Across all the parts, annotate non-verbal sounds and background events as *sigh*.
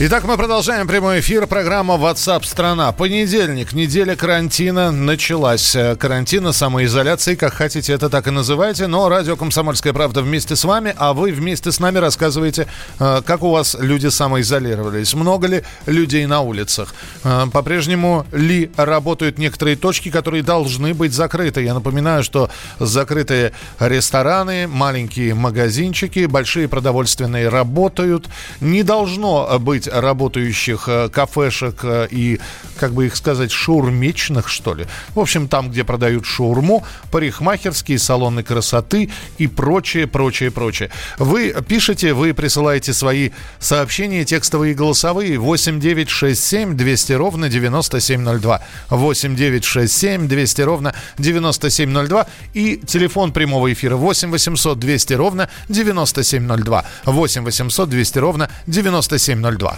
Итак, мы продолжаем прямой эфир. Программа WhatsApp страна. Понедельник. Неделя карантина началась. Карантина, самоизоляции, как хотите, это так и называйте. Но радио «Комсомольская правда» вместе с вами, а вы вместе с нами рассказываете, э, как у вас люди самоизолировались. Много ли людей на улицах? Э, по-прежнему ли работают некоторые точки, которые должны быть закрыты? Я напоминаю, что закрытые рестораны, маленькие магазинчики, большие продовольственные работают. Не должно быть работающих э, кафешек э, и, как бы их сказать, шаурмечных, что ли. В общем, там, где продают шаурму, парикмахерские, салоны красоты и прочее, прочее, прочее. Вы пишете, вы присылаете свои сообщения, текстовые и голосовые 8967 200 ровно 9702. 8967 200 ровно 9702 и телефон прямого эфира 8 800 200 ровно 9702. 8 800 200 ровно 9702.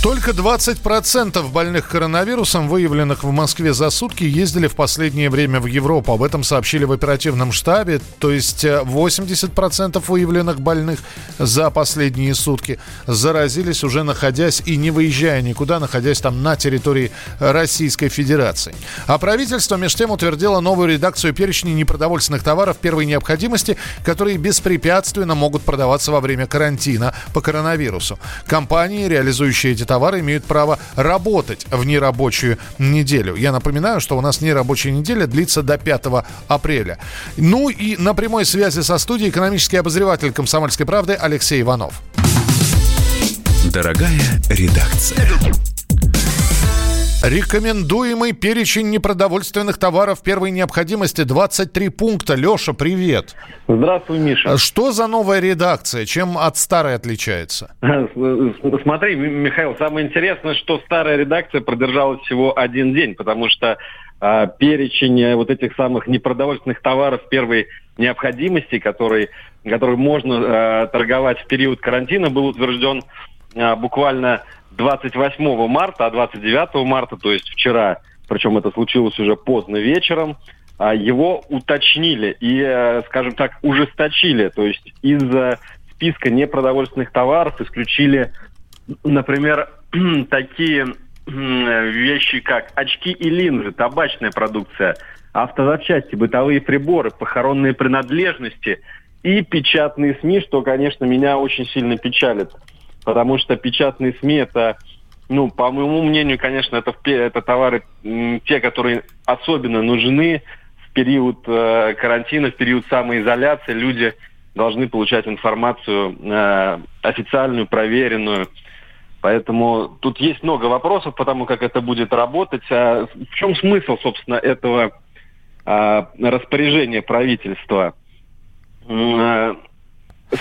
Только 20% больных коронавирусом, выявленных в Москве за сутки, ездили в последнее время в Европу. Об этом сообщили в оперативном штабе. То есть 80% э, выявленных больных за последние сутки заразились уже находясь и не выезжая никуда, находясь там на территории Российской Федерации. А правительство меж тем утвердило новую редакцию перечня непродовольственных товаров первой необходимости, которые беспрепятственно могут продаваться во время карантина по коронавирусу. Компании, реализующие эти товары имеют право работать в нерабочую неделю. Я напоминаю, что у нас нерабочая неделя длится до 5 апреля. Ну и на прямой связи со студией экономический обозреватель «Комсомольской правды» Алексей Иванов. Дорогая редакция. Рекомендуемый перечень непродовольственных товаров первой необходимости 23 пункта. Леша, привет. Здравствуй, Миша. Что за новая редакция? Чем от старой отличается? *laughs* Смотри, Михаил, самое интересное, что старая редакция продержалась всего один день, потому что а, перечень э, вот этих самых непродовольственных товаров первой необходимости, который, который можно а, торговать в период карантина, был утвержден а, буквально 28 марта, а 29 марта, то есть вчера, причем это случилось уже поздно вечером, а, его уточнили и, э, скажем так, ужесточили. То есть из списка непродовольственных товаров исключили, например, *clears throat* такие вещи, как очки и линзы, табачная продукция, автозапчасти, бытовые приборы, похоронные принадлежности и печатные СМИ, что, конечно, меня очень сильно печалит потому что печатные СМИ это, ну, по моему мнению, конечно, это, это товары, те, которые особенно нужны в период э, карантина, в период самоизоляции. Люди должны получать информацию э, официальную, проверенную. Поэтому тут есть много вопросов по тому, как это будет работать. А в чем смысл, собственно, этого э, распоряжения правительства?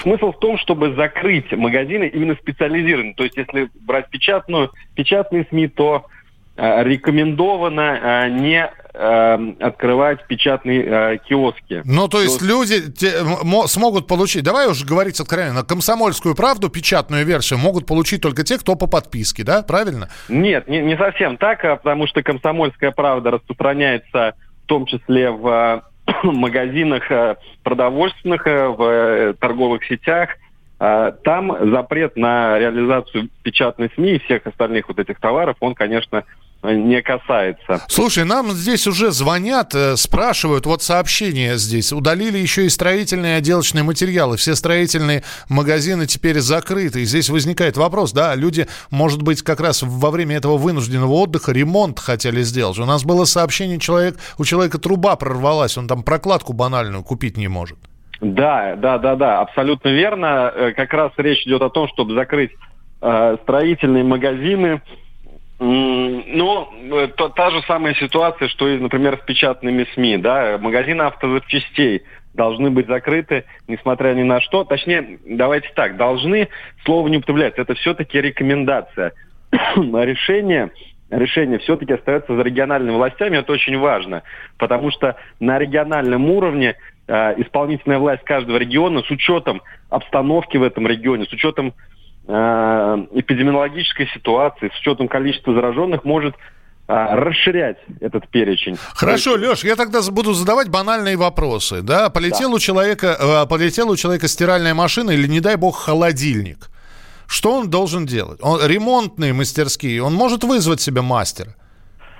Смысл в том, чтобы закрыть магазины именно специализированные. То есть, если брать печатную, печатные СМИ, то э, рекомендовано э, не э, открывать печатные э, киоски. Ну, то есть то... люди те, смогут получить, давай уже говорить откровенно, комсомольскую правду, печатную версию, могут получить только те, кто по подписке, да, правильно? Нет, не, не совсем так, а потому что комсомольская правда распространяется в том числе в *coughs* магазинах э, продовольственных, э, в э, торговых сетях. Там запрет на реализацию печатной СМИ и всех остальных вот этих товаров, он, конечно, не касается. Слушай, нам здесь уже звонят, э, спрашивают, вот сообщение здесь. Удалили еще и строительные и отделочные материалы. Все строительные магазины теперь закрыты. И здесь возникает вопрос, да, люди, может быть, как раз во время этого вынужденного отдыха ремонт хотели сделать. У нас было сообщение, человек, у человека труба прорвалась, он там прокладку банальную купить не может. Да, да, да, да, абсолютно верно. Э, как раз речь идет о том, чтобы закрыть э, строительные магазины, ну, э, то, та же самая ситуация, что и, например, с печатными СМИ. Да? Магазины автозапчастей должны быть закрыты, несмотря ни на что. Точнее, давайте так, должны, слово не употребляется. Это все-таки рекомендация. *coughs* решение, решение все-таки остается за региональными властями. Это очень важно, потому что на региональном уровне э, исполнительная власть каждого региона с учетом обстановки в этом регионе, с учетом эпидемиологической ситуации, с учетом количества зараженных, может а, расширять этот перечень. Хорошо, Леш, я тогда буду задавать банальные вопросы. Да? Полетел, да. У человека, э, полетел у человека стиральная машина или, не дай бог, холодильник. Что он должен делать? Он, ремонтные мастерские, он может вызвать себе мастера?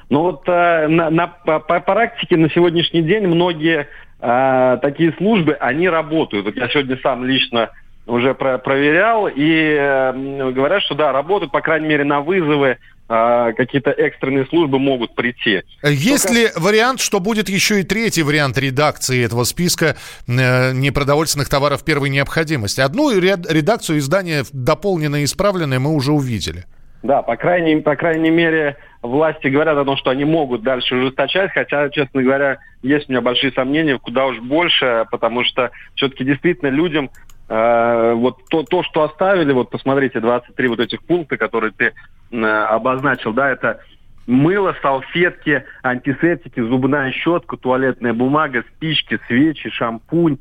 Ну вот э, на, на, по, по практике на сегодняшний день многие э, такие службы, они работают. Вот я сегодня сам лично уже про проверял, и э, говорят, что да, работают, по крайней мере, на вызовы а, какие-то экстренные службы могут прийти. Есть Только... ли вариант, что будет еще и третий вариант редакции этого списка э, непродовольственных товаров первой необходимости? Одну редакцию издания дополненное и исправленное мы уже увидели. Да, по крайней, по крайней мере, власти говорят о том, что они могут дальше ужесточать, хотя, честно говоря, есть у меня большие сомнения, куда уж больше, потому что все-таки действительно людям э, вот то, то, что оставили, вот посмотрите, 23 вот этих пункта, которые ты э, обозначил, да, это мыло, салфетки, антисептики, зубная щетка, туалетная бумага, спички, свечи, шампунь,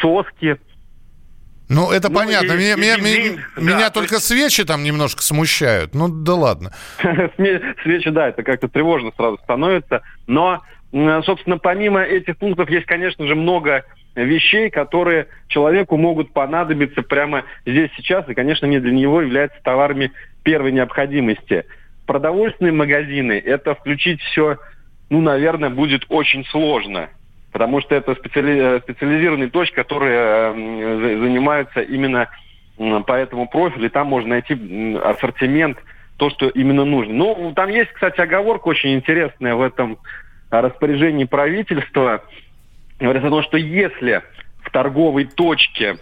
соски – ну, это ну, понятно. И, меня, и, меня, и, да, меня только есть... свечи там немножко смущают. Ну, да ладно. *laughs* Свечи, да, это как-то тревожно сразу становится. Но, собственно, помимо этих пунктов есть, конечно же, много вещей, которые человеку могут понадобиться прямо здесь сейчас, и, конечно, не для него являются товарами первой необходимости. Продовольственные магазины, это включить все, ну, наверное, будет очень сложно потому что это специали... Э, специализированные точки, которые э, занимаются именно по этому профилю, и там можно найти ассортимент, то, что именно нужно. Ну, там есть, кстати, оговорка очень интересная в этом распоряжении правительства. Говорится о том, что если в торговой точке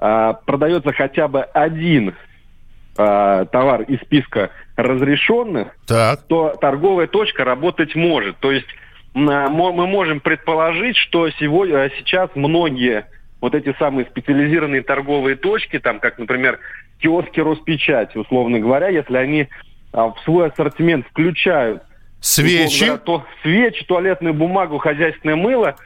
э, продается хотя бы один э, товар из списка разрешенных, так. то торговая точка работать может. То есть мы можем предположить, что сегодня, сейчас многие вот эти самые специализированные торговые точки, там, как, например, киоски Роспечати, условно говоря, если они а, в свой ассортимент включают свечи, говоря, то свечи, туалетную бумагу, хозяйственное мыло,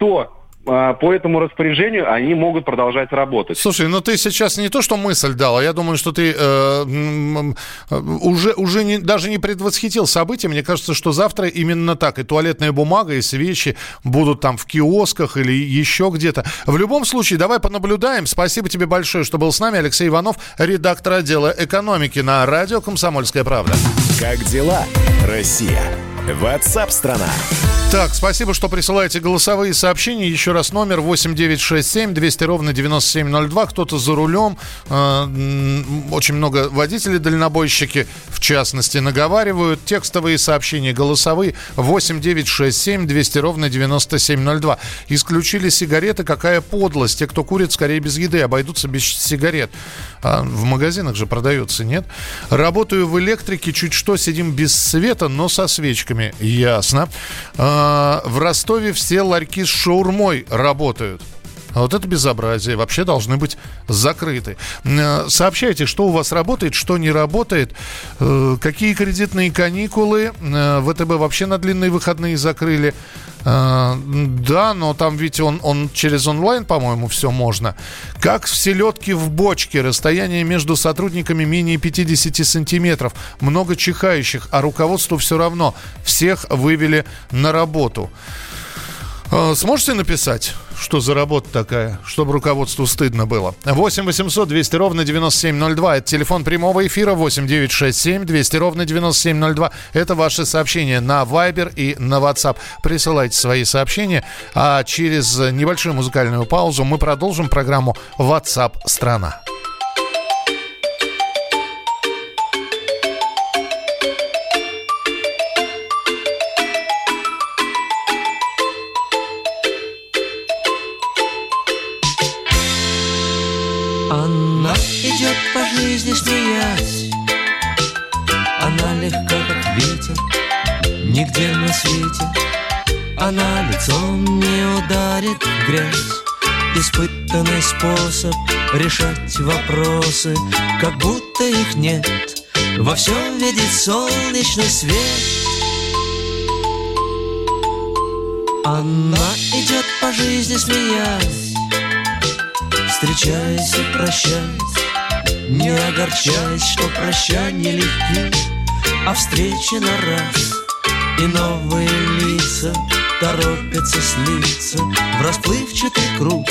то а, по этому распоряжению они могут продолжать работать. Слушай, ну ты сейчас не то, что мысль дал, а я думаю, что ты э, уже, уже не, даже не предвосхитил события. Мне кажется, что завтра именно так. И туалетная бумага, и свечи будут там в киосках или еще где-то. В любом случае, давай понаблюдаем. Спасибо тебе большое, что был с нами. Алексей Иванов, редактор отдела экономики на радио «Комсомольская правда». Как дела, Россия? Ватсап-страна! Так, спасибо, что присылаете голосовые сообщения. Еще раз номер 8967 200 ровно 9702. Кто-то за рулем. Э, очень много водителей дальнобойщики, в частности, наговаривают. Текстовые сообщения, голосовые 8967 200 ровно 9702. Исключили сигареты. Какая подлость. Те, кто курит, скорее без еды, обойдутся без сигарет. А в магазинах же продается, нет? Работаю в электрике, чуть что, сидим без света, но со свечками. Ясно. А, в Ростове все ларьки с шаурмой работают. А вот это безобразие. Вообще должны быть закрыты. Э, сообщайте, что у вас работает, что не работает. Э, какие кредитные каникулы. Э, ВТБ вообще на длинные выходные закрыли. Да, но там ведь он, он через онлайн, по-моему, все можно. Как в селедке в бочке. Расстояние между сотрудниками менее 50 сантиметров. Много чихающих, а руководству все равно. Всех вывели на работу. Сможете написать, что за работа такая, чтобы руководству стыдно было? 8 800 200 ровно 9702. Это телефон прямого эфира 8 967 200 ровно 9702. Это ваши сообщения на Viber и на WhatsApp. Присылайте свои сообщения. А через небольшую музыкальную паузу мы продолжим программу WhatsApp страна. Решать вопросы Как будто их нет. Во всем видит солнечный свет. Она идет по жизни смеясь Встречаясь и прощаясь. Не огорчаясь, что прощания легки о встрече на раз. И новые лица торопятся слиться В расплывчатый круг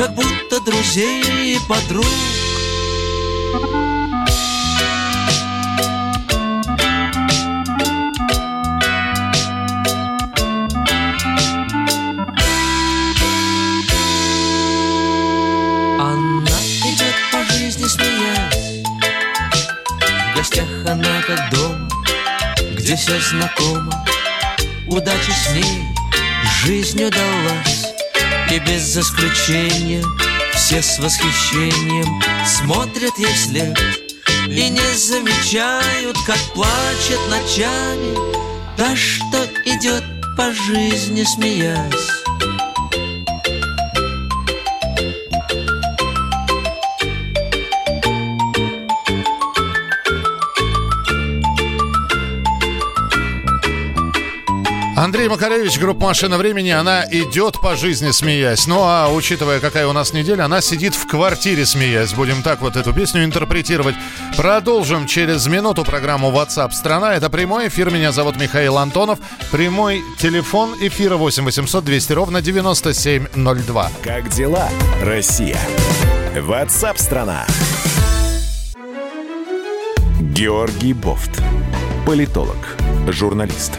Как будто друзей и подруг. Она идет по жизни смеясь. В гостях она как дома Где все знакомо. Удача с ней жизнь удалась И без исключения Все с восхищением Смотрят ей вслед И не замечают Как плачет ночами. Та, что идет по жизни смеясь Андрей Макаревич, группа «Машина времени», она идет по жизни, смеясь. Ну, а учитывая, какая у нас неделя, она сидит в квартире, смеясь. Будем так вот эту песню интерпретировать. Продолжим через минуту программу WhatsApp страна». Это прямой эфир. Меня зовут Михаил Антонов. Прямой телефон эфира 8 800 200 ровно 9702. Как дела, Россия? WhatsApp страна. Георгий Бофт. Политолог, журналист,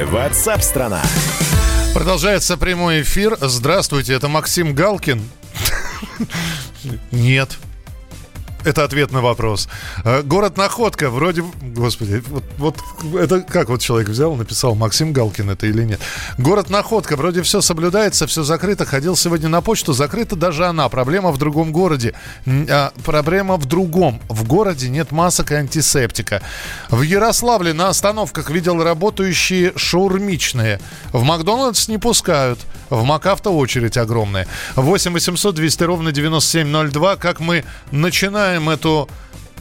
WhatsApp страна. Продолжается прямой эфир. Здравствуйте, это Максим Галкин. *laughs* Нет. Это ответ на вопрос. Э, Город Находка, вроде... Господи, вот, вот это как вот человек взял, написал, Максим Галкин это или нет. Город Находка, вроде все соблюдается, все закрыто. Ходил сегодня на почту, закрыта даже она. Проблема в другом городе. А, проблема в другом. В городе нет масок и антисептика. В Ярославле на остановках видел работающие шаурмичные. В Макдональдс не пускают. В МакАвто очередь огромная. 8 800 200 ровно 9702. Как мы начинаем эту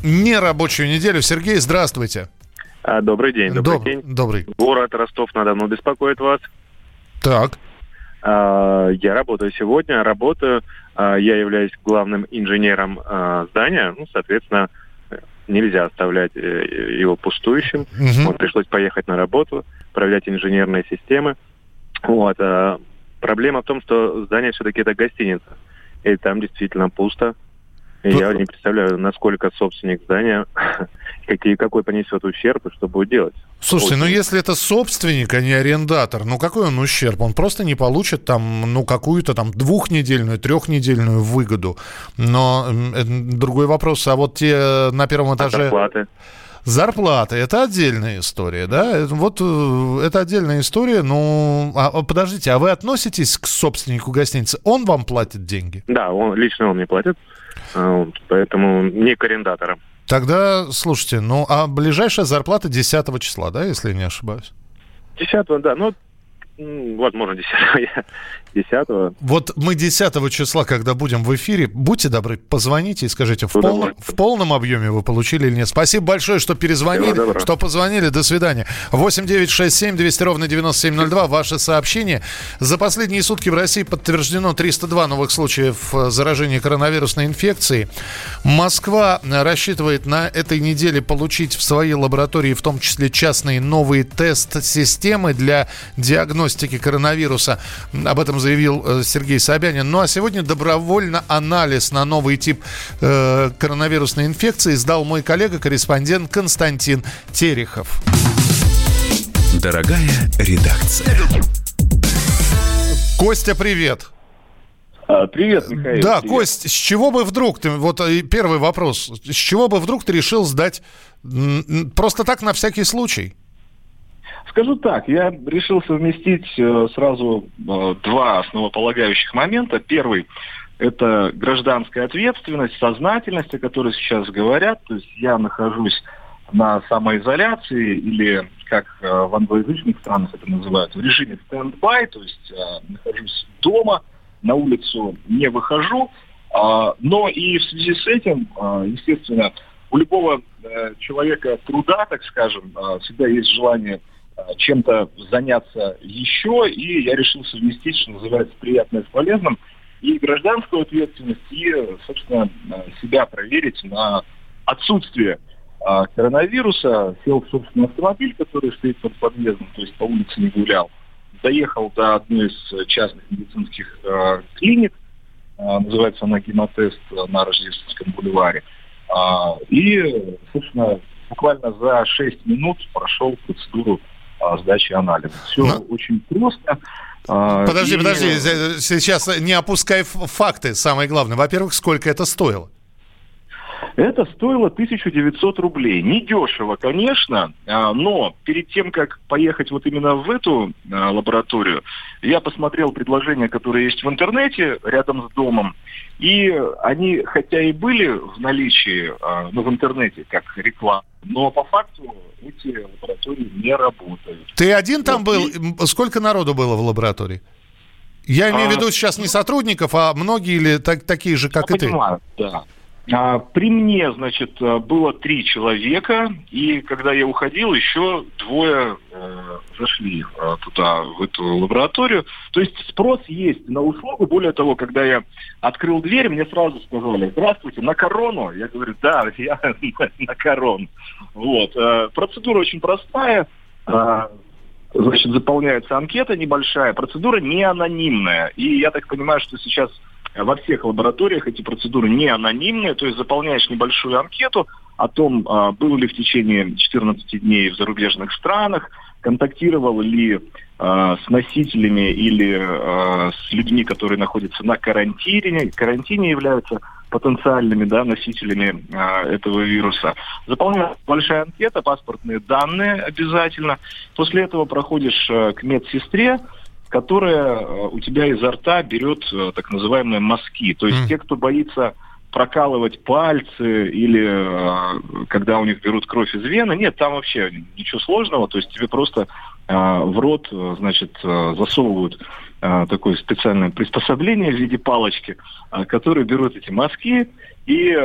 нерабочую неделю. Сергей, здравствуйте. А, Добрый день, добрый Доб- день. Добрый. Город Ростов-на-Дону беспокоит вас. Так. А, Я работаю сегодня, работаю. а, Я являюсь главным инженером а, здания. Ну, соответственно, нельзя оставлять э, его пустующим. Мгм. Вот, пришлось поехать на работу, проверять инженерные системы. Вот. а, Проблема в том, что здание все-таки это гостиница. И там действительно пусто. Я не представляю, насколько собственник здания, *laughs* какие, какой понесет ущерб и что будет делать. Слушайте, ну если это собственник, а не арендатор, ну какой он ущерб? Он просто не получит там, ну, какую-то там двухнедельную, трехнедельную выгоду. Но это другой вопрос. А вот те на первом А этаже... зарплаты? Зарплаты это отдельная история, да? Вот э, это отдельная история. Ну, а, а, подождите, а вы относитесь к собственнику гостиницы? Он вам платит деньги? Да, он, лично он мне платит, вот, поэтому не к арендаторам. Тогда, слушайте, ну, а ближайшая зарплата 10 числа, да, если я не ошибаюсь? Десятого, да, ну, возможно, десятого, *laughs* я десятого. Вот мы 10 числа, когда будем в эфире, будьте добры, позвоните и скажите, в, полном, в полном объеме вы получили или нет. Спасибо большое, что перезвонили, что позвонили. До свидания. 8 9 6 7 200 ровно 9702. Ваше сообщение. За последние сутки в России подтверждено 302 новых случаев э, заражения коронавирусной инфекцией. Москва рассчитывает на этой неделе получить в своей лаборатории, в том числе частные новые тест-системы для диагностики коронавируса. Об этом заявил э, Сергей Собянин. Ну а сегодня добровольно анализ на новый тип э, коронавирусной инфекции сдал мой коллега, корреспондент Константин Терехов. Дорогая редакция. Костя, привет. А, Привет, Михаил. да, Привет. Кость, с чего бы вдруг ты, вот э, первый вопрос, с чего бы вдруг ты решил сдать просто так на всякий случай? Скажу так, я решил совместить э, сразу э, два основополагающих момента. Первый – это гражданская ответственность, сознательность, о которой сейчас говорят. То есть я нахожусь на самоизоляции или, как э, в англоязычных странах это называют, в режиме стендбай, то есть нахожусь дома, на улицу не выхожу, а, но и в связи с этим, естественно, у любого человека труда, так скажем, всегда есть желание чем-то заняться еще, и я решил совместить, что называется, приятное с полезным, и гражданскую ответственность, и, собственно, себя проверить на отсутствие коронавируса. Сел в собственный автомобиль, который стоит под подъездом, то есть по улице не гулял. Доехал до одной из частных медицинских э, клиник, э, называется она гемотест на Рождественском бульваре. А, и, собственно, буквально за 6 минут прошел процедуру а, сдачи анализа. Все Но... очень просто. А, подожди, и... подожди, сейчас не опускай факты, самое главное. Во-первых, сколько это стоило? Это стоило 1900 рублей. Не дешево, конечно, а, но перед тем, как поехать вот именно в эту а, лабораторию, я посмотрел предложения, которые есть в интернете рядом с домом, и они, хотя и были в наличии, а, ну, в интернете, как реклама, но по факту эти лаборатории не работают. Ты один там был? И... Сколько народу было в лаборатории? Я имею в виду сейчас не сотрудников, а многие или так, такие же, как я и понимаю, ты? Да. А, при мне, значит, э, было три человека, и когда я уходил, еще двое э, зашли э, туда, в эту лабораторию. То есть спрос есть на услугу. Более того, когда я открыл дверь, мне сразу сказали, здравствуйте, на корону? Я говорю, да, я *laughs* на корону. Вот. Процедура очень простая. Значит, заполняется анкета небольшая. Процедура не анонимная. И я так понимаю, что сейчас во всех лабораториях эти процедуры не анонимные, то есть заполняешь небольшую анкету о том, а, был ли в течение 14 дней в зарубежных странах, контактировал ли э, с носителями или э, с людьми, которые находятся на карантине, карантине являются потенциальными да, носителями э, этого вируса. Заполняется большая анкета, паспортные данные обязательно. После этого проходишь э, к медсестре, которая э, у тебя изо рта берет э, так называемые мазки. То есть mm. те, кто боится прокалывать пальцы или э, когда у них берут кровь из вены, нет, там вообще ничего сложного. То есть тебе просто в рот, значит, засовывают такое специальное приспособление в виде палочки, которые берут эти мазки и,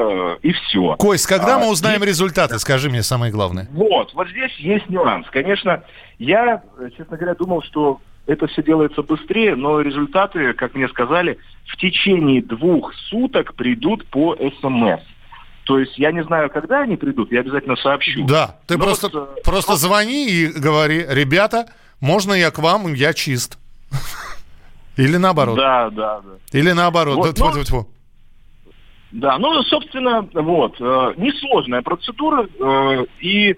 и все. Кость, когда а, мы узнаем и... результаты, скажи мне самое главное. Вот, вот здесь есть нюанс. Конечно, я, честно говоря, думал, что это все делается быстрее, но результаты, как мне сказали, в течение двух суток придут по СМС. То есть я не знаю, когда они придут, я обязательно сообщу. Да, ты но просто, вот, э, просто а... звони и говори, ребята, можно я к вам, я чист. *laughs* Или наоборот. Да, да, да. Или наоборот. Вот, да, но... тьфу, да, ну, собственно, вот, э, несложная процедура. Э, и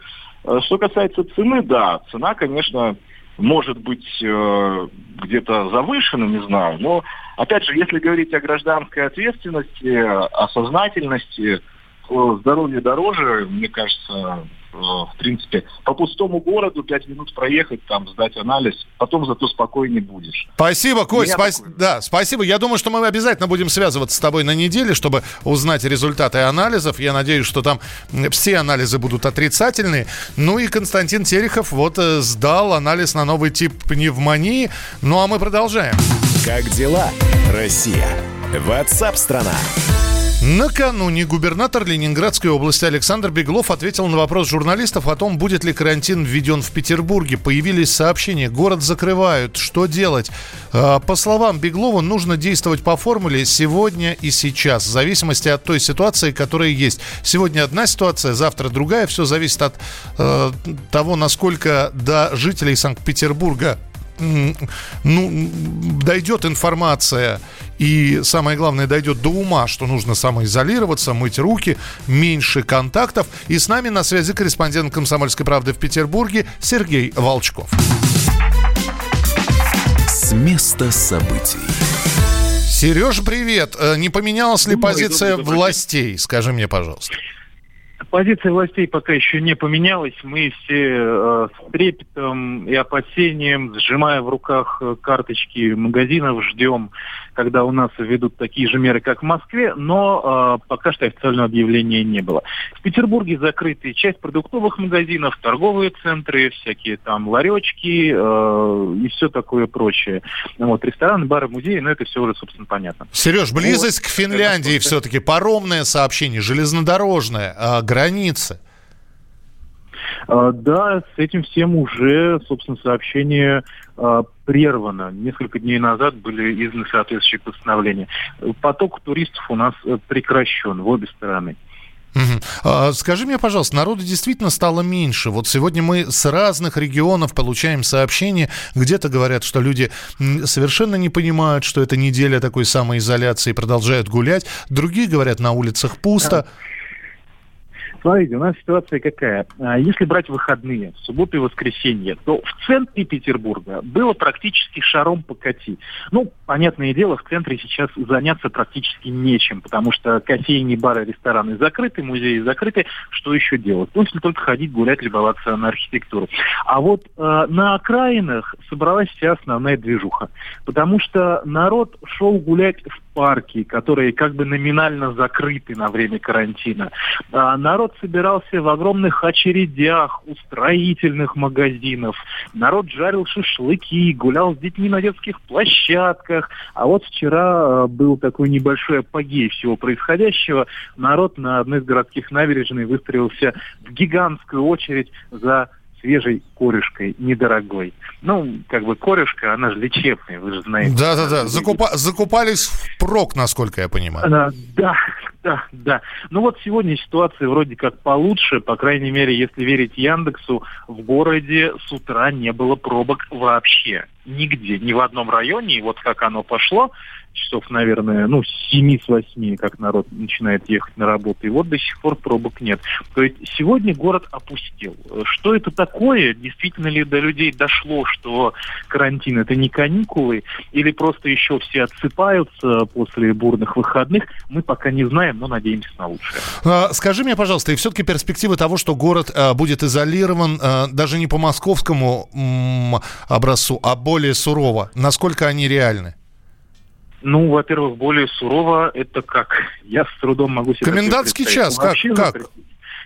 э, что касается цены, да, цена, конечно, может быть э, где-то завышено, не знаю. Но, опять же, если говорить о гражданской ответственности, о сознательности, то здоровье дороже, мне кажется, в принципе, по пустому городу пять минут проехать, там, сдать анализ, потом зато спокойнее будешь. Спасибо, Кость, спас... да, спасибо. Я думаю, что мы обязательно будем связываться с тобой на неделе, чтобы узнать результаты анализов. Я надеюсь, что там все анализы будут отрицательные. Ну и Константин Терехов вот э, сдал анализ на новый тип пневмонии. Ну а мы продолжаем. Как дела, Россия? Ватсап-страна! Накануне губернатор Ленинградской области Александр Беглов ответил на вопрос журналистов о том, будет ли карантин введен в Петербурге. Появились сообщения, город закрывают, что делать? А, по словам Беглова, нужно действовать по формуле сегодня и сейчас, в зависимости от той ситуации, которая есть. Сегодня одна ситуация, завтра другая. Все зависит от э, того, насколько до жителей Санкт-Петербурга ну, дойдет информация и, самое главное, дойдет до ума, что нужно самоизолироваться, мыть руки, меньше контактов. И с нами на связи корреспондент «Комсомольской правды» в Петербурге Сергей Волчков. С места событий. Сереж, привет. Э, не поменялась ли позиция властей? Скажи мне, пожалуйста. Позиция властей пока еще не поменялась. Мы все э, с трепетом и опасением, сжимая в руках э, карточки магазинов, ждем, когда у нас введут такие же меры, как в Москве, но э, пока что официального объявления не было. В Петербурге закрыты часть продуктовых магазинов, торговые центры, всякие там ларечки э, и все такое прочее. Вот, рестораны, бары, музеи, но это все уже, собственно, понятно. Сереж, близость вот, к Финляндии все-таки, паромное сообщение, железнодорожное, э, границы. А, да, с этим всем уже, собственно, сообщение а, прервано. Несколько дней назад были изданы соответствующие постановления. Поток туристов у нас э, прекращен в обе стороны. Угу. Скажи мне, пожалуйста, народу действительно стало меньше. Вот сегодня мы с разных регионов получаем сообщения, где-то говорят, что люди совершенно не понимают, что это неделя такой самоизоляции продолжают гулять. Другие говорят, на улицах пусто. Смотрите, у нас ситуация какая. А, если брать выходные, субботу и воскресенье, то в центре Петербурга было практически шаром покати. Ну, понятное дело, в центре сейчас заняться практически нечем, потому что кофейни, бары, рестораны закрыты, музеи закрыты. Что еще делать? Ну, если только ходить, гулять, любоваться на архитектуру. А вот э, на окраинах собралась вся основная движуха. Потому что народ шел гулять в парки, которые как бы номинально закрыты на время карантина. А народ собирался в огромных очередях у строительных магазинов. Народ жарил шашлыки, гулял с детьми на детских площадках. А вот вчера э, был такой небольшой апогей всего происходящего. Народ на одной из городских набережной выстроился в гигантскую очередь за свежей корешкой, недорогой. Ну, как бы корешка, она же лечебная, вы же знаете. Да-да-да, Закупа... закупались впрок, насколько я понимаю. Да, да, да, да. Ну вот сегодня ситуация вроде как получше, по крайней мере, если верить Яндексу, в городе с утра не было пробок вообще. Нигде, ни в одном районе, и вот как оно пошло, часов, наверное, ну, с 7 с 8, как народ начинает ехать на работу. И вот до сих пор пробок нет. То есть сегодня город опустил. Что это такое? Действительно ли до людей дошло, что карантин это не каникулы? Или просто еще все отсыпаются после бурных выходных? Мы пока не знаем, но надеемся на лучшее. А, скажи мне, пожалуйста, и все-таки перспективы того, что город а, будет изолирован а, даже не по московскому образцу, а более сурово, насколько они реальны? Ну, во-первых, более сурово это как? *laughs* Я с трудом могу себе Комендантский час, как? как?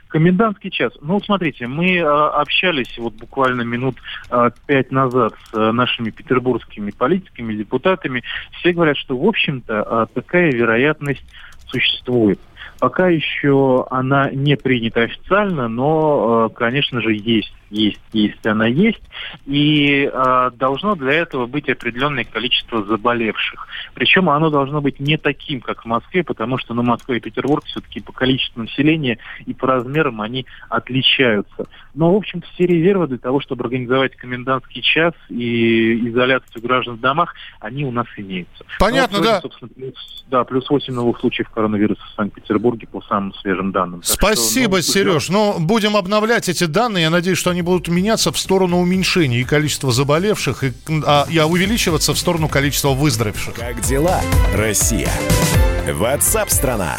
Комендантский час. Ну, смотрите, мы э, общались вот буквально минут э, пять назад с э, нашими петербургскими политиками, депутатами. Все говорят, что, в общем-то, э, такая вероятность существует. Пока еще она не принята официально, но, конечно же, есть есть, есть она есть, и э, должно для этого быть определенное количество заболевших. Причем оно должно быть не таким, как в Москве, потому что ну, Москва и Петербург все-таки по количеству населения и по размерам они отличаются. Но, в общем все резервы для того, чтобы организовать комендантский час и изоляцию граждан в домах, они у нас имеются. Понятно, ну, сегодня, да. Плюс, да, плюс 8 новых случаев коронавируса в Санкт-Петербурге по самым свежим данным. Спасибо, что, ну, Сереж. Ну, будем обновлять эти данные. Я надеюсь, что они они будут меняться в сторону уменьшения и количества заболевших, и, а, и увеличиваться в сторону количества выздоровевших. Как дела, Россия? Ватсап-страна!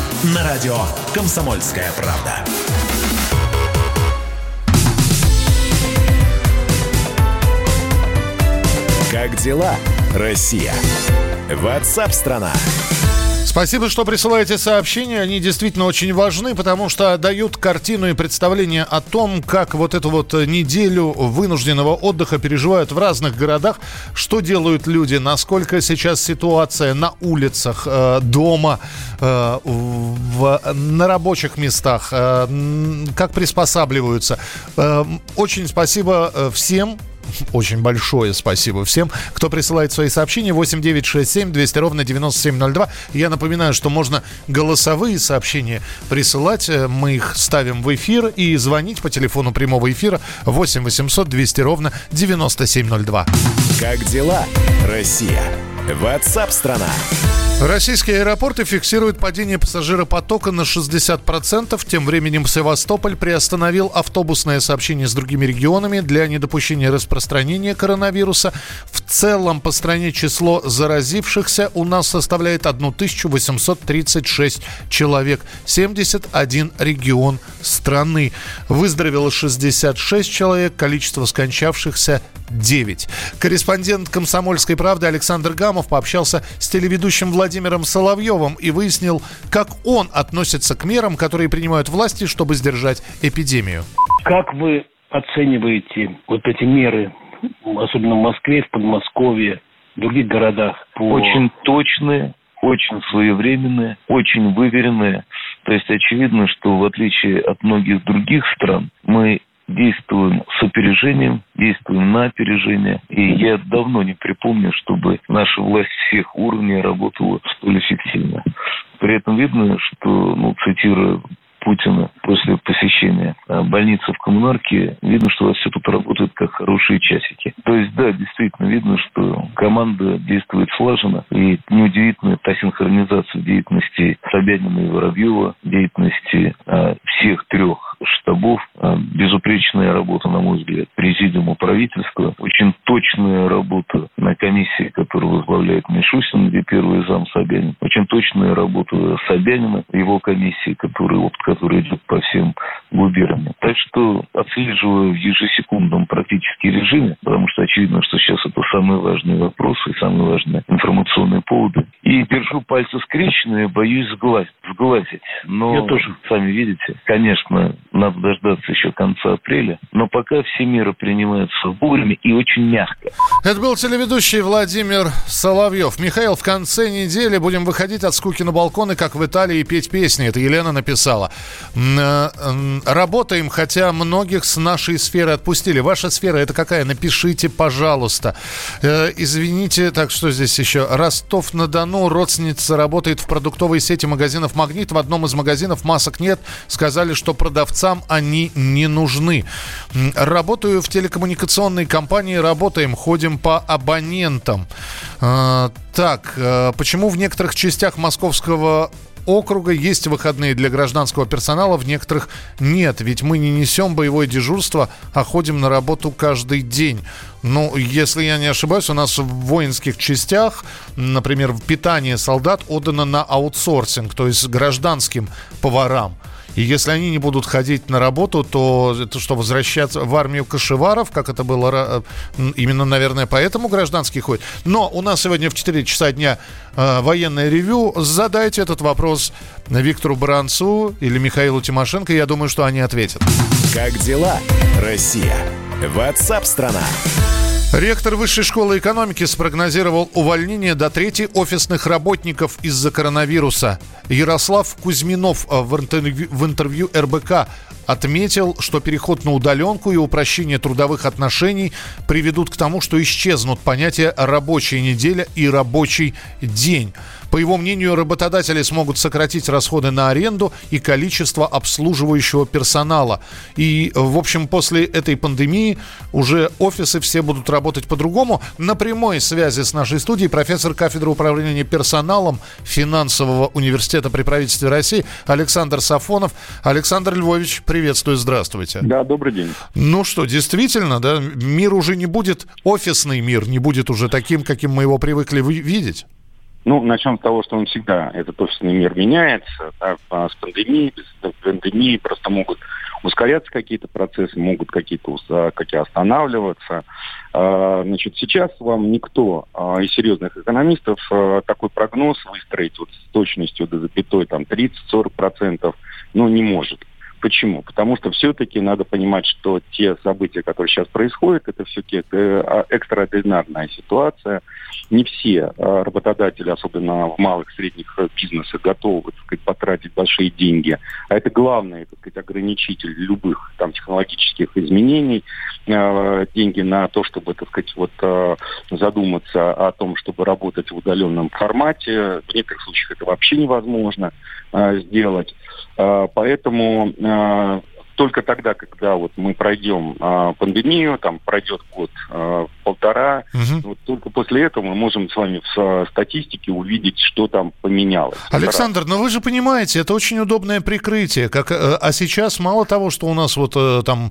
На радио «Комсомольская правда». Как дела, Россия? Ватсап-страна! страна Спасибо, что присылаете сообщения. Они действительно очень важны, потому что дают картину и представление о том, как вот эту вот неделю вынужденного отдыха переживают в разных городах, что делают люди, насколько сейчас ситуация на улицах, э, дома, э, в, на рабочих местах, э, как приспосабливаются. Очень спасибо всем, очень большое спасибо всем, кто присылает свои сообщения. 8 9 6 7 200 ровно 9702. Я напоминаю, что можно голосовые сообщения присылать. Э, мы их ставим в эфир и звонить по телефону прямого эфира 8 800 200 ровно 9702. Как дела, Россия? Ватсап-страна! Российские аэропорты фиксируют падение пассажиропотока на 60%. Тем временем Севастополь приостановил автобусное сообщение с другими регионами для недопущения распространения коронавируса. В целом по стране число заразившихся у нас составляет 1836 человек. 71 регион страны. Выздоровело 66 человек, количество скончавшихся 9. Корреспондент «Комсомольской правды» Александр Гамов пообщался с телеведущим Владимиром Соловьевым и выяснил, как он относится к мерам, которые принимают власти, чтобы сдержать эпидемию. Как вы оцениваете вот эти меры, особенно в Москве, в Подмосковье, в других городах? По... Очень точные, очень своевременные, очень выверенные. То есть очевидно, что в отличие от многих других стран, мы действуем с опережением, действуем на опережение. И я давно не припомню, чтобы наша власть всех уровней работала столь эффективно. При этом видно, что, ну, цитируя Путина после посещения а, больницы в коммунарке, видно, что у вас все тут работает как хорошие часики. То есть, да, действительно видно, что команда действует слаженно, и неудивительно та синхронизация деятельности Собянина и Воробьева, деятельности а, всех трех штабов. А, безупречная работа, на мой взгляд, президиума правительства. Очень точная работа на комиссии, которую возглавляет Мишустин, где первый зам Собянин. Очень точная работа Собянина, его комиссии, который, вот, который идет по всем губерниям. Так что отслеживаю в ежесекундном практически режиме, потому что очевидно, что сейчас это самые важные вопросы, самые важные информационные поводы. И держу пальцы скрещенные, боюсь сглазить. сглазить. Но, Я тоже. сами видите, конечно, надо дождаться еще конца апреля. Но пока все меры принимаются вовремя и очень мягко. Это был телеведущий Владимир Соловьев. Михаил, в конце недели будем выходить от скуки на балконы, как в Италии, и петь песни. Это Елена написала. Э, работаем, хотя многих с нашей сферы отпустили. Ваша сфера это какая? Напишите, пожалуйста. Э, извините, так что здесь еще? Ростов-на-Дону. Родственница работает в продуктовой сети магазинов «Магнит». В одном из магазинов масок нет. Сказали, что продавцы продавцам они не нужны. Работаю в телекоммуникационной компании, работаем, ходим по абонентам. А, так, а, почему в некоторых частях московского округа есть выходные для гражданского персонала, в некоторых нет. Ведь мы не несем боевое дежурство, а ходим на работу каждый день. Ну, если я не ошибаюсь, у нас в воинских частях, например, питание солдат отдано на аутсорсинг, то есть гражданским поварам. И если они не будут ходить на работу, то это что, возвращаться в армию кашеваров, как это было именно, наверное, поэтому гражданский ходит. Но у нас сегодня в 4 часа дня э, военное ревю. Задайте этот вопрос Виктору Баранцу или Михаилу Тимошенко. Я думаю, что они ответят. Как дела, Россия? Ватсап-страна! Ректор Высшей школы экономики спрогнозировал увольнение до трети офисных работников из-за коронавируса. Ярослав Кузьминов э, в интервью, в интервью РБК отметил, что переход на удаленку и упрощение трудовых отношений приведут к тому, что исчезнут понятия рабочая неделя и рабочий день. По его мнению, работодатели смогут сократить расходы на аренду и количество обслуживающего персонала. И, в общем, после этой пандемии уже офисы все будут работать по-другому. На прямой связи с нашей студией профессор кафедры управления персоналом финансового университета при правительстве России Александр Сафонов. Александр Львович, приветствую, здравствуйте. Да, добрый день. Ну что, действительно, да, мир уже не будет, офисный мир не будет уже таким, каким мы его привыкли видеть? Ну, начнем с того, что он всегда, этот офисный мир меняется. Да, с пандемией, без пандемии просто могут ускоряться какие-то процессы, могут какие-то какие останавливаться. А, значит, сейчас вам никто а, из серьезных экономистов а, такой прогноз выстроить вот с точностью до запятой там 30-40% ну, не может. Почему? Потому что все-таки надо понимать, что те события, которые сейчас происходят, это все-таки э, экстраординарная ситуация. Не все э, работодатели, особенно в малых средних бизнесах, готовы так сказать, потратить большие деньги. А это главный так сказать, ограничитель любых там, технологических изменений. Э, деньги на то, чтобы так сказать, вот, задуматься о том, чтобы работать в удаленном формате. В некоторых случаях это вообще невозможно сделать. Поэтому э, только тогда, когда вот мы пройдем э, пандемию, там пройдет год, э, полтора, угу. вот только после этого мы можем с вами в статистике увидеть, что там поменялось. Александр, но вы же понимаете, это очень удобное прикрытие. Как, э, а сейчас мало того, что у нас вот э, там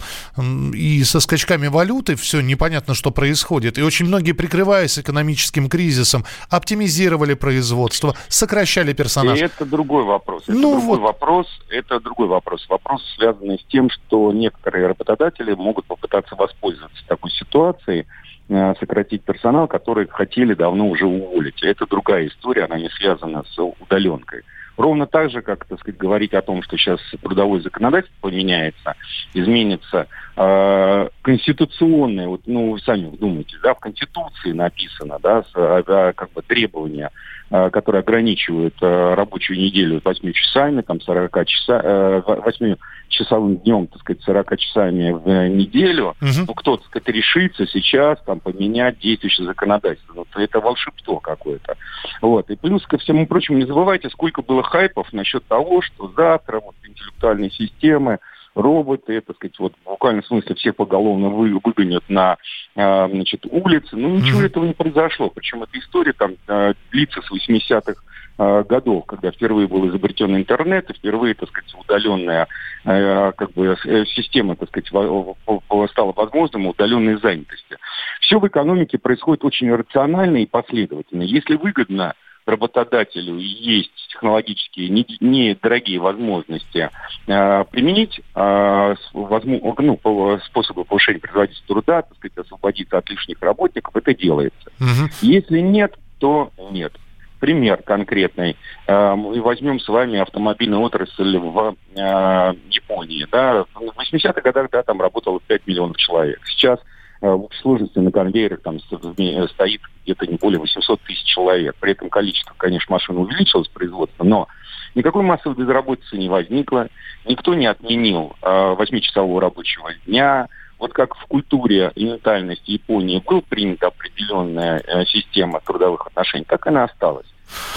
и со скачками валюты все непонятно, что происходит, и очень многие, прикрываясь экономическим кризисом, оптимизировали производство, сокращали персонал. И это другой вопрос. Это ну другой вот. вопрос. Это другой вопрос. Вопрос связанный с тем, тем, что некоторые работодатели могут попытаться воспользоваться такой ситуацией, э, сократить персонал, который хотели давно уже уволить. это другая история, она не связана с удаленкой. Ровно так же, как, так сказать, говорить о том, что сейчас трудовое законодательство поменяется, изменится э, конституционное, вот, ну, вы сами думаете, да, в Конституции написано, да, э, как бы требования, которые ограничивают э, рабочую неделю 8 часами, там, 40 часа, э, 8 часовым днем, так сказать, 40 часами в неделю, угу. ну, кто, так сказать, решится сейчас там поменять действующее законодательство. Ну, это волшебство какое-то. Вот. И плюс ко всему прочему, не забывайте, сколько было хайпов насчет того, что завтра вот интеллектуальные системы, роботы, так сказать, вот в буквальном смысле всех поголовно вы, выгонят на э, значит, улицы. Ну, ничего mm-hmm. этого не произошло. Причем эта история там э, длится с 80-х Э, годов, когда впервые был изобретен интернет, и впервые, так сказать, удаленная как бы, э, система, так сказать, стала возможным удаленной занятости. Все в экономике происходит очень рационально и последовательно. Если выгодно работодателю есть технологические недорогие возможности э, применить э, возможно, ну, способы повышения производительности труда, так сказать, освободиться от лишних работников, это делается. Угу. Если нет, то нет пример конкретный. Э, мы возьмем с вами автомобильную отрасль в э, Японии. Да? В 80-х годах да, там работало 5 миллионов человек. Сейчас в общей сложности на конвейерах там стоит где-то не более 800 тысяч человек. При этом количество, конечно, машин увеличилось производство, но никакой массовой безработицы не возникло, никто не отменил э, 8-часового рабочего дня, вот как в культуре и ментальности Японии была принята определенная э, система трудовых отношений, так она осталась.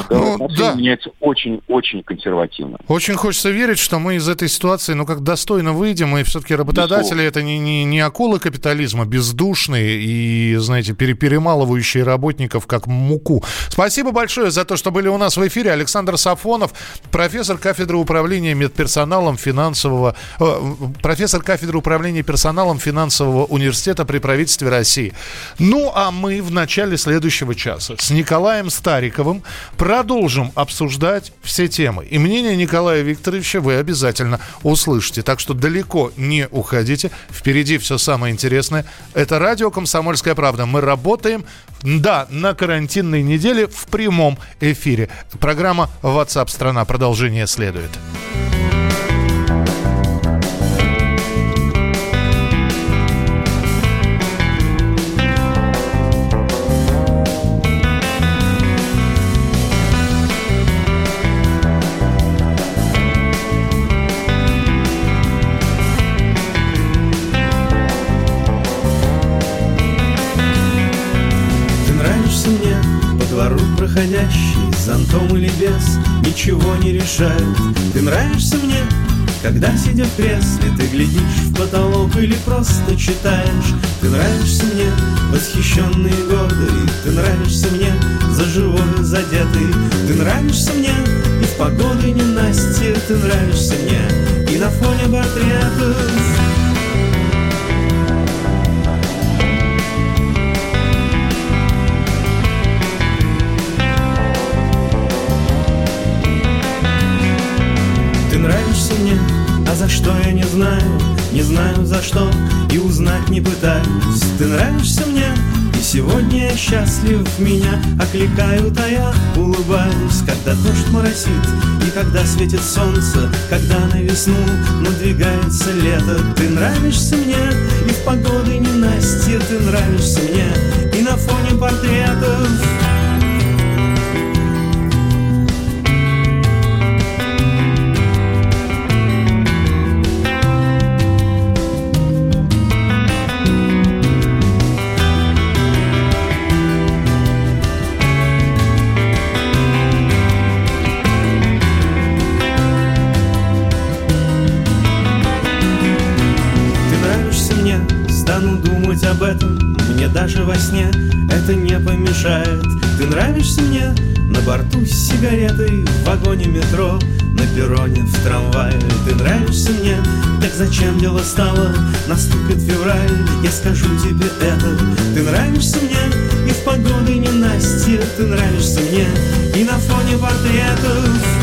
Ну, да. меняется очень-очень консервативно. Очень хочется верить, что мы из этой ситуации, ну, как достойно выйдем, и все-таки работодатели это не, не, не акулы капитализма, бездушные и, знаете, пере, перемалывающие работников как муку. Спасибо большое за то, что были у нас в эфире. Александр Сафонов, профессор кафедры управления медперсоналом финансового, э, профессор кафедры управления персоналом финансового университета при правительстве России. Ну, а мы в начале следующего часа с Николаем Стариковым, Продолжим обсуждать все темы. И мнение Николая Викторовича вы обязательно услышите. Так что далеко не уходите. Впереди все самое интересное. Это радио «Комсомольская правда». Мы работаем, да, на карантинной неделе в прямом эфире. Программа WhatsApp страна Продолжение следует. Не решает. Ты нравишься мне, когда, сидя в кресле, ты глядишь в потолок или просто читаешь. Ты нравишься мне, восхищенный и гордый, ты нравишься мне, за живое задетый. Ты нравишься мне, и в погоды ненастье, ты нравишься мне, и на фоне портретов. Что я не знаю, не знаю за что И узнать не пытаюсь. Ты нравишься мне, и Сегодня я счастлив, меня окликают, а я улыбаюсь. Когда дождь моросит и когда светит солнце Когда на весну надвигается лето. Ты нравишься мне и в погоды ненастье Ты нравишься мне и на фоне портретов нравишься мне на борту с сигаретой В вагоне метро, на перроне, в трамвае. Ты нравишься мне, так зачем дело стало? Наступит февраль, я скажу тебе это. Ты нравишься мне? И в погоды ненастье Ты нравишься мне? И на фоне портретов